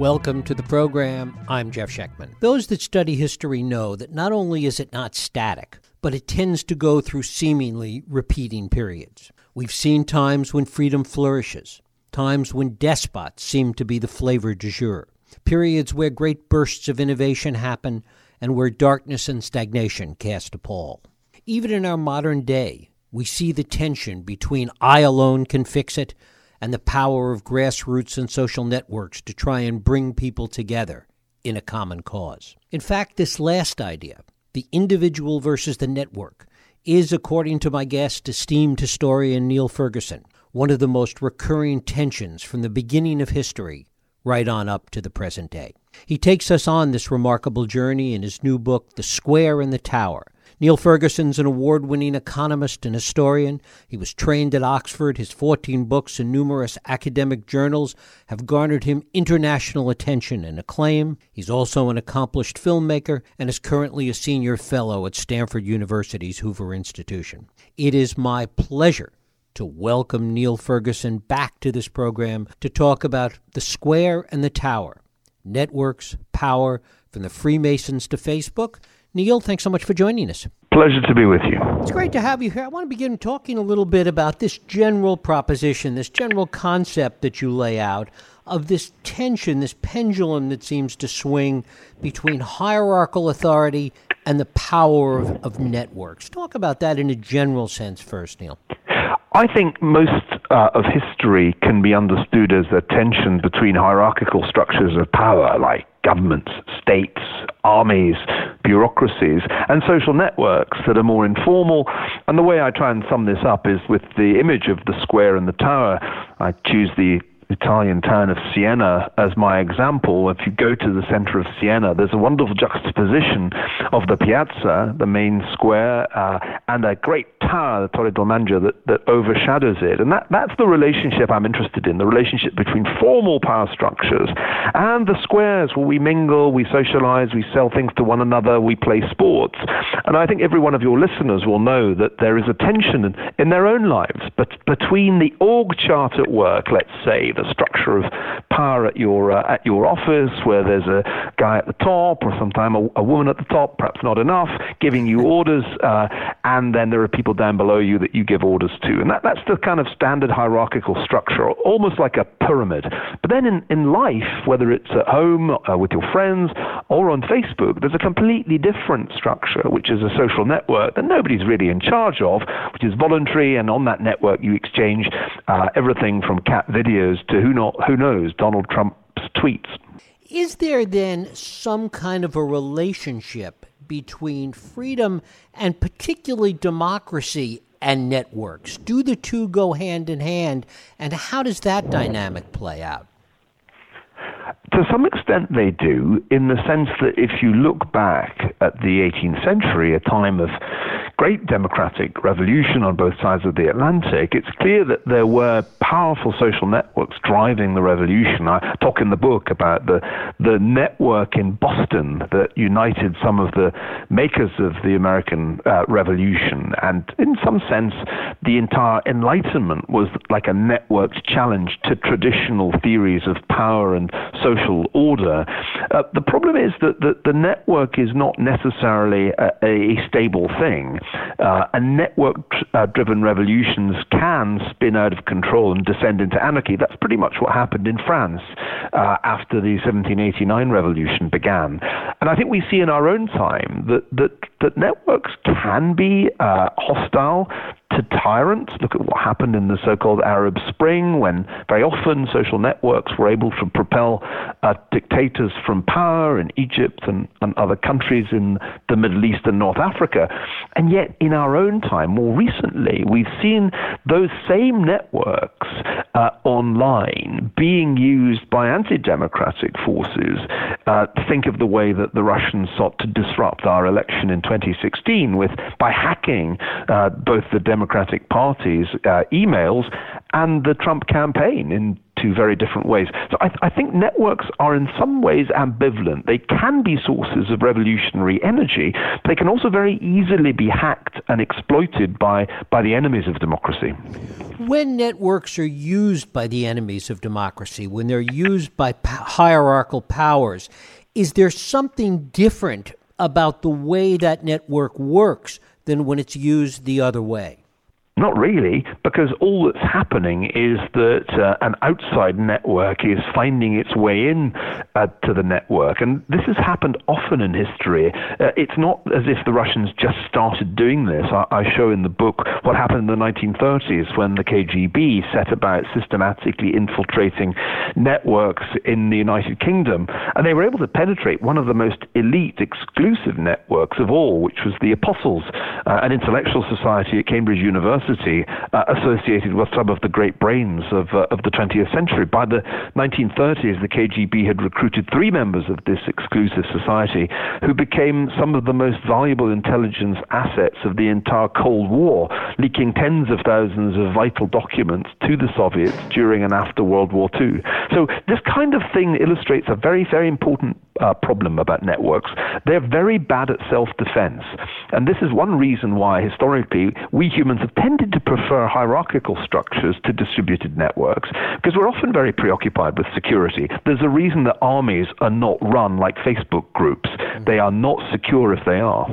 Welcome to the program. I'm Jeff Schechtman. Those that study history know that not only is it not static, but it tends to go through seemingly repeating periods. We've seen times when freedom flourishes, times when despots seem to be the flavor du jour, periods where great bursts of innovation happen, and where darkness and stagnation cast a pall. Even in our modern day, we see the tension between I alone can fix it and the power of grassroots and social networks to try and bring people together in a common cause. In fact, this last idea, the individual versus the network, is, according to my guest, esteemed historian Niall Ferguson, one of the most recurring tensions from the beginning of history right on up to the present day. He takes us on this remarkable journey in his new book, The Square and the Tower Niall Ferguson's an award winning economist and historian. He was trained at Oxford. His 14 books and numerous academic journals have garnered him international attention and acclaim. He's also an accomplished filmmaker and is currently a senior fellow at Stanford University's Hoover Institution. It is my pleasure to welcome Niall Ferguson back to this program to talk about the square and the tower, networks, power, from the Freemasons to Facebook Niall, thanks so much for joining us. Pleasure to be with you. It's great to have you here. I want to begin talking a little bit about this general proposition, this general concept that you lay out of this tension, this pendulum that seems to swing between hierarchical authority and the power of, of networks. Talk about that in a general sense first, Niall. I think most uh, of history can be understood as a tension between hierarchical structures of power, like governments, states, armies, bureaucracies, and social networks that are more informal. And the way I try and sum this up is with the image of the square and the tower. I choose the Italian town of Siena as my example, if you go to the center of Siena, there's a wonderful juxtaposition of the piazza, the main square, uh, and a great tower, the Torre del Mangia, that, that overshadows it. And that, that's the relationship I'm interested in the relationship between formal power structures and the squares where we mingle, we socialize, we sell things to one another, we play sports. And I think every one of your listeners will know that there is a tension in, in their own lives but between the org chart at work, let's say, the structure of power at your uh, at your office, where there's a guy at the top, or sometimes a, a woman at the top, perhaps not enough, giving you orders, uh, and then there are people down below you that you give orders to, and that, that's the kind of standard hierarchical structure, almost like a pyramid. But then in, in life, whether it's at home uh, with your friends or on Facebook, there's a completely different structure, which is a social network that nobody's really in charge of, which is voluntary, and on that network you exchange uh, everything from cat videos to who, not, who knows, Donald Trump's tweets. Is there then some kind of a relationship between freedom and particularly democracy and networks? Do the two go hand in hand? And how does that dynamic play out? To some extent, they do, in the sense that if you look back at the 18th century, a time of great democratic revolution on both sides of the Atlantic, it's clear that there were powerful social networks driving the revolution. I talk in the book about the, the network in Boston that united some of the makers of the American uh, Revolution. And in some sense, the entire Enlightenment was like a networked challenge to traditional theories of power and social order. Uh, the problem is that the, the network is not necessarily a, a stable thing uh, and network uh, driven revolutions can spin out of control descend into anarchy. That's pretty much what happened in France uh, after the 1789 revolution began. And I think we see in our own time that, that, that networks can be uh, hostile to tyrants. Look at what happened in the so called Arab Spring, when very often social networks were able to propel uh, dictators from power in Egypt and, and other countries in the Middle East and North Africa. And yet, in our own time, more recently, we've seen those same networks uh, online being used by anti democratic forces. Uh, think of the way that the Russians sought to disrupt our election in 2016 with by hacking uh, both the Democratic Party's uh, emails and the Trump campaign in two very different ways. So I, I think networks are in some ways ambivalent. They can be sources of revolutionary energy, but they can also very easily be hacked and exploited by, by the enemies of democracy. When networks are used by the enemies of democracy, when they're used by hierarchical powers, is there something different about the way that network works than when it's used the other way? Not really, because all that's happening is that uh, an outside network is finding its way in uh, to the network. And this has happened often in history. Uh, it's not as if the Russians just started doing this. I, I, show in the book what happened in the 1930s when the KGB set about systematically infiltrating networks in the United Kingdom. And they were able to penetrate one of the most elite, exclusive networks of all, which was the Apostles, uh, an intellectual society at Cambridge University uh, associated with some of the great brains of, uh, of the 20th century. By the 1930s, the KGB had recruited three members of this exclusive society who became some of the most valuable intelligence assets of the entire Cold War, leaking tens of thousands of vital documents to the Soviets during and after World War II. So this kind of thing illustrates a very, very important uh, problem about networks. They're very bad at self defense. And this is one reason why, historically, we humans have tended to prefer hierarchical structures to distributed networks, because we're often very preoccupied with security. There's a reason that armies are not run like Facebook groups, they are not secure if they are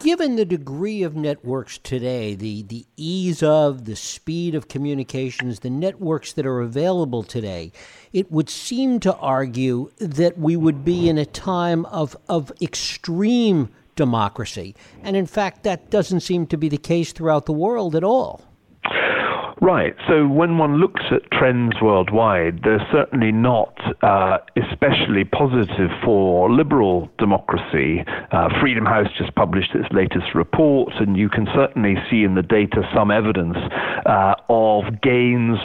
given the degree of networks today, the, the ease of, the speed of communications, the networks that are available today, it would seem to argue that we would be in a time of, of extreme democracy. And in fact, that doesn't seem to be the case throughout the world at all. Right. So when one looks at trends worldwide, they're certainly not uh, especially positive for liberal democracy. Uh, Freedom House just published its latest report, and you can certainly see in the data some evidence uh, of gains,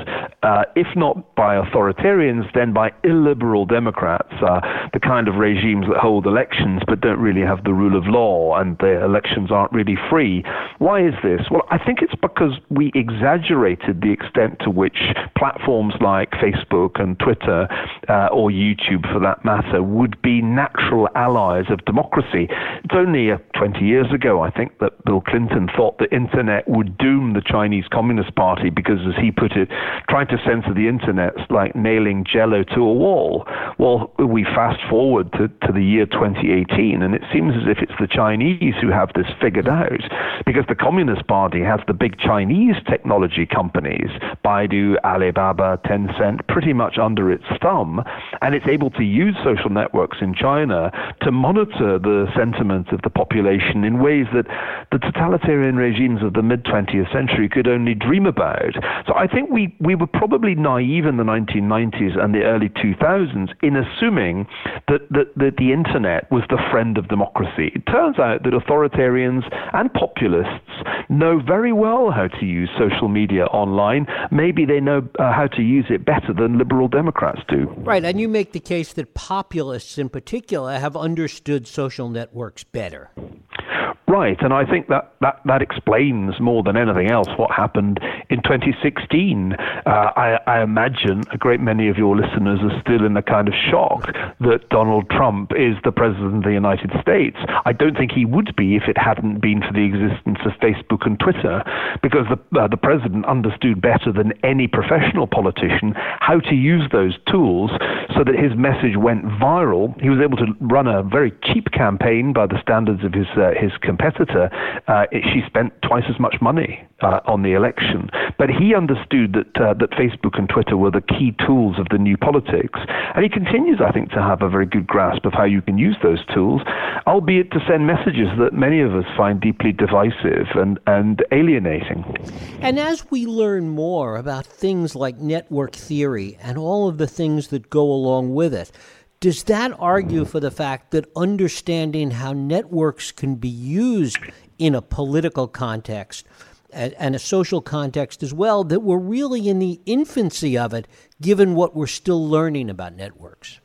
uh, if not by authoritarians, then by illiberal Democrats, uh, the kind of regimes that hold elections but don't really have the rule of law, and the elections aren't really free. Why is this? Well, I think it's because we exaggerate the extent to which platforms like Facebook and Twitter, uh, or YouTube for that matter, would be natural allies of democracy. It's only uh, 20 years ago, I think, that Bill Clinton thought the internet would doom the Chinese Communist Party because, as he put it, trying to censor the internet's like nailing jello to a wall. Well, we fast forward to, to the year 2018, and it seems as if it's the Chinese who have this figured out because the Communist Party has the big Chinese technology companies companies, Baidu, Alibaba, Tencent, pretty much under its thumb, and it's able to use social networks in China to monitor the sentiment of the population in ways that the totalitarian regimes of the mid 20th century could only dream about. So I think we, we were probably naive in the 1990s and the early 2000s in assuming that, that, that the internet was the friend of democracy. It turns out that authoritarians and populists know very well how to use social media online, maybe they know uh, how to use it better than liberal Democrats do. Right, and you make the case that populists in particular have understood social networks better. Right, and I think that, that, that explains more than anything else what happened in 2016. Uh, I, I, imagine a great many of your listeners are still in a kind of shock that Donald Trump is the president of the United States. I don't think he would be if it hadn't been for the existence of Facebook and Twitter, because the, uh, the president understood better than any professional politician how to use those tools so that his message went viral. He was able to run a very cheap campaign by the standards of his, uh, his competitor, uh, it, she spent twice as much money uh, on the election. But he understood that uh, that Facebook and Twitter were the key tools of the new politics, and he continues, I think, to have a very good grasp of how you can use those tools, albeit to send messages that many of us find deeply divisive and and alienating. And as we learn more about things like network theory and all of the things that go along with it, does that argue for the fact that understanding how networks can be used in a political context and a social context as well, that we're really in the infancy of it, given what we're still learning about networks?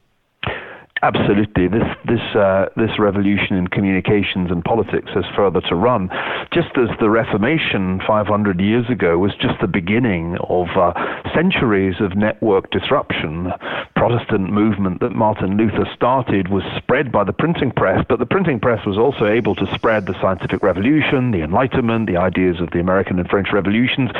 Absolutely, this this uh, this revolution in communications and politics has further to run. Just as the Reformation 500 years ago was just the beginning of uh, centuries of network disruption. Protestant movement that Martin Luther started was spread by the printing press, but the printing press was also able to spread the scientific revolution, the Enlightenment, the ideas of the American and French revolutions,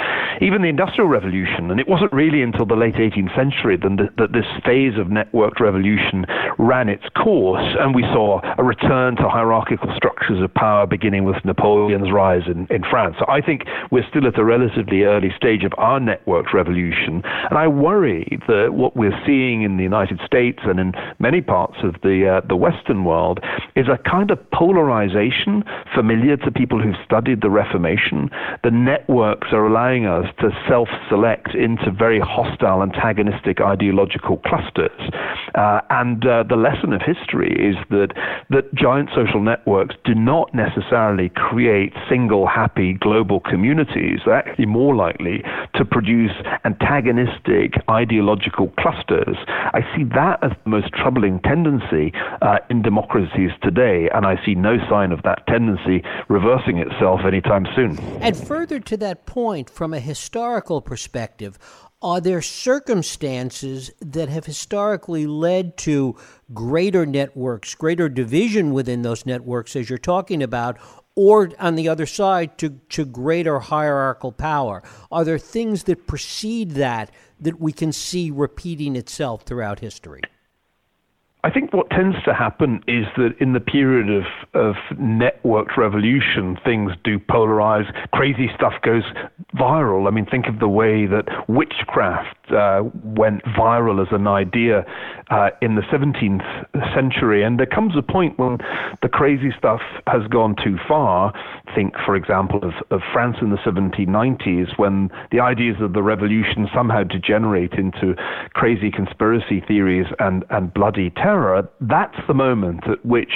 even the Industrial Revolution. And it wasn't really until the late 18th century that, that this phase of networked revolution ran its course, and we saw a return to hierarchical structures of power beginning with Napoleon's rise in, in France. So I think we're still at a relatively early stage of our networked revolution, and I worry that what we're seeing in the United States and in many parts of the uh, the Western world is a kind of polarization familiar to people who've studied the Reformation. The networks are allowing us to self-select into very hostile, antagonistic ideological clusters, uh, and uh, the lesson of history is that that giant social networks do not necessarily create single happy global communities. They're actually more likely to produce antagonistic ideological clusters. I see that as the most troubling tendency uh, in democracies today, and I see no sign of that tendency reversing itself anytime soon. And further to that point, from a historical perspective, are there circumstances that have historically led to greater networks, greater division within those networks, as you're talking about, or on the other side, to, to greater hierarchical power? Are there things that precede that that we can see repeating itself throughout history? I think what tends to happen is that in the period of, of networked revolution, things do polarize. Crazy stuff goes viral. I mean, think of the way that witchcraft uh, went viral as an idea uh, in the 17th century. And there comes a point when the crazy stuff has gone too far. Think, for example, of, of France in the 1790s when the ideas of the revolution somehow degenerate into crazy conspiracy theories and, and bloody terror. That's the moment at which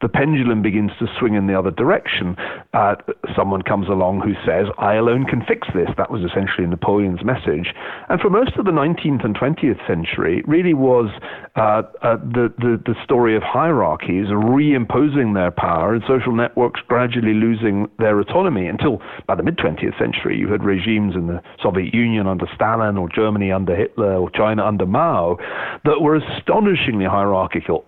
the pendulum begins to swing in the other direction. Uh, someone comes along who says, I alone can fix this. That was essentially Napoleon's message. And for most of the 19th and 20th century, it really was uh, uh, the, the, the story of hierarchies reimposing their power and social networks gradually losing their autonomy until by the mid 20th century you had regimes in the Soviet Union under Stalin or Germany under Hitler or China under Mao that were astonishingly hierarchical.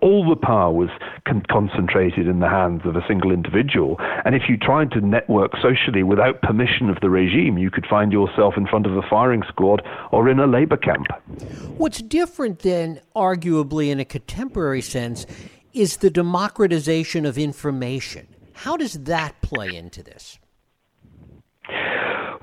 All the power was con- concentrated in the hands of a single individual. And if you tried to network socially without permission of the regime, you could find yourself in front of a firing squad or in a labor camp. What's different then, arguably in a contemporary sense is the democratization of information. How does that play into this?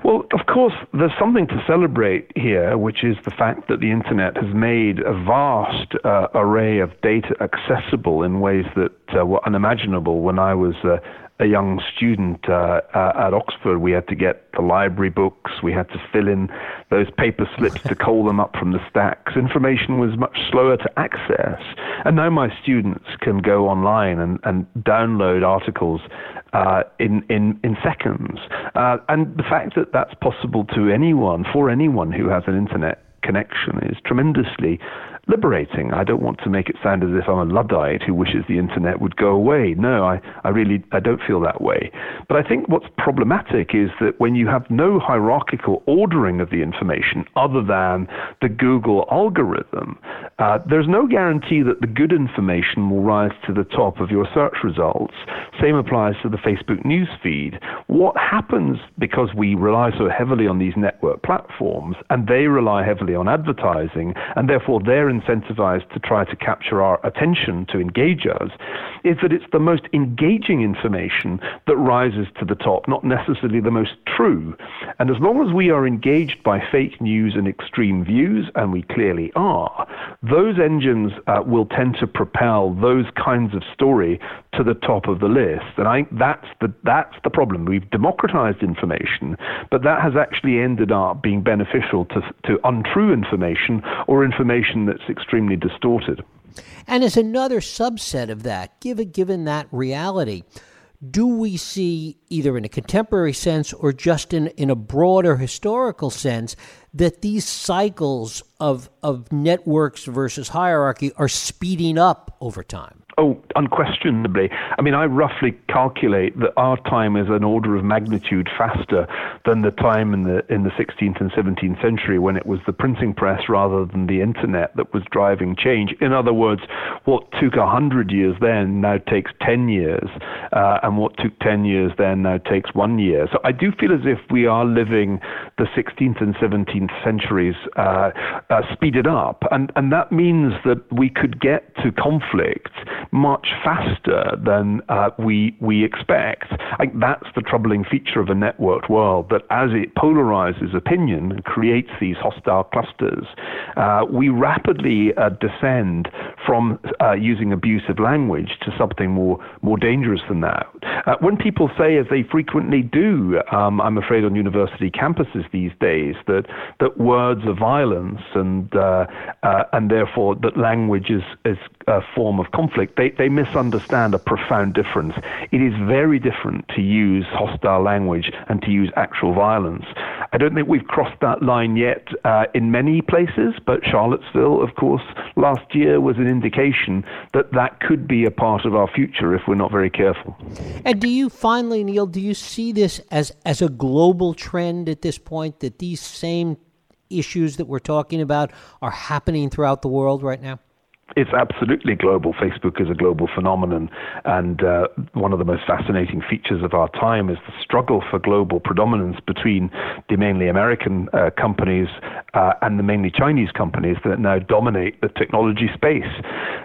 Well, of course, there's something to celebrate here, which is the fact that the internet has made a vast uh, array of data accessible in ways that uh, were unimaginable when I was uh, a young student uh, uh, at Oxford, we had to get the library books, we had to fill in those paper slips to call them up from the stacks. Information was much slower to access. And now my students can go online and, and download articles uh, in, in, in seconds. Uh, and the fact that that's possible to anyone, for anyone who has an internet connection, is tremendously liberating. I don't want to make it sound as if I'm a Luddite who wishes the internet would go away. No, I, I really I don't feel that way. But I think what's problematic is that when you have no hierarchical ordering of the information other than the Google algorithm, uh, there's no guarantee that the good information will rise to the top of your search results. Same applies to the Facebook news feed. What happens because we rely so heavily on these network platforms and they rely heavily on advertising and therefore they're incentivized to try to capture our attention, to engage us, is that it's the most engaging information that rises to the top, not necessarily the most true. And as long as we are engaged by fake news and extreme views, and we clearly are, those engines uh, will tend to propel those kinds of story to the top of the list. And I that's the that's the problem. We've democratized information, but that has actually ended up being beneficial to to untrue information or information that's extremely distorted. And as another subset of that, given given that reality, do we see, either in a contemporary sense or just in, in a broader historical sense, that these cycles of, of networks versus hierarchy are speeding up over time? Oh, unquestionably. I mean, I roughly calculate that our time is an order of magnitude faster than the time in the in the 16th and 17th century when it was the printing press rather than the internet that was driving change. In other words, what took a hundred years then now takes 10 years, uh, and what took 10 years then now takes one year. So I do feel as if we are living the 16th and 17th centuries uh, uh, speeded up, and and that means that we could get to conflict much faster than uh, we we expect. I that's the troubling feature of a networked world. That as it polarizes opinion and creates these hostile clusters, uh, we rapidly uh, descend from uh, using abusive language to something more more dangerous than that. Uh, when people say, as they frequently do, um, I'm afraid on university campuses these days, that that words are violence and uh, and therefore that language is is a form of conflict they, they misunderstand a profound difference. It is very different to use hostile language and to use actual violence. I don't think we've crossed that line yet uh, in many places, but Charlottesville, of course, last year was an indication that that could be a part of our future if we're not very careful. And do you finally, Niall, do you see this as, as a global trend at this point that these same issues that we're talking about are happening throughout the world right now? It's absolutely global. Facebook is a global phenomenon, and uh, one of the most fascinating features of our time is the struggle for global predominance between the mainly American uh, companies uh, and the mainly Chinese companies that now dominate the technology space.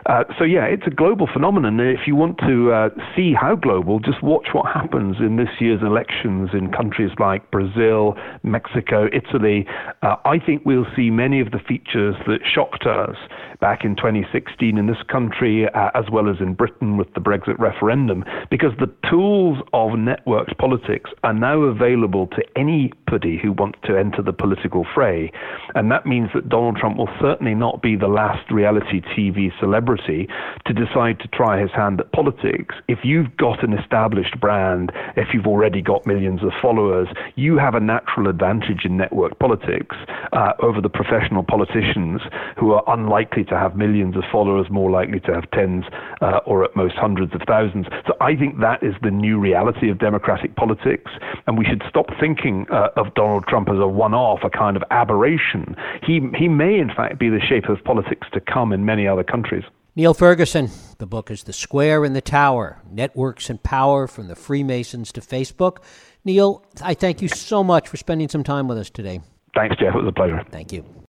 Uh, so, yeah, it's a global phenomenon. If you want to uh, see how global, just watch what happens in this year's elections in countries like Brazil, Mexico, Italy. Uh, I think we'll see many of the features that shocked us back in 2016 in this country, uh, as well as in Britain with the Brexit referendum, because the tools of networked politics are now available to anybody who wants to enter the political fray. And that means that Donald Trump will certainly not be the last reality TV celebrity to decide to try his hand at politics. If you've got an established brand, if you've already got millions of followers, you have a natural advantage in network politics uh, over the professional politicians who are unlikely to have millions of followers, more likely to have tens uh, or at most hundreds of thousands. So I think that is the new reality of democratic politics, and we should stop thinking uh, of Donald Trump as a one-off, a kind of aberration. He he may in fact be the shape of politics to come in many other countries. Niall Ferguson, the book is The Square and the Tower Networks and Power from the Freemasons to Facebook. Niall, I thank you so much for spending some time with us today. Thanks, Jeff. It was a pleasure. Thank you.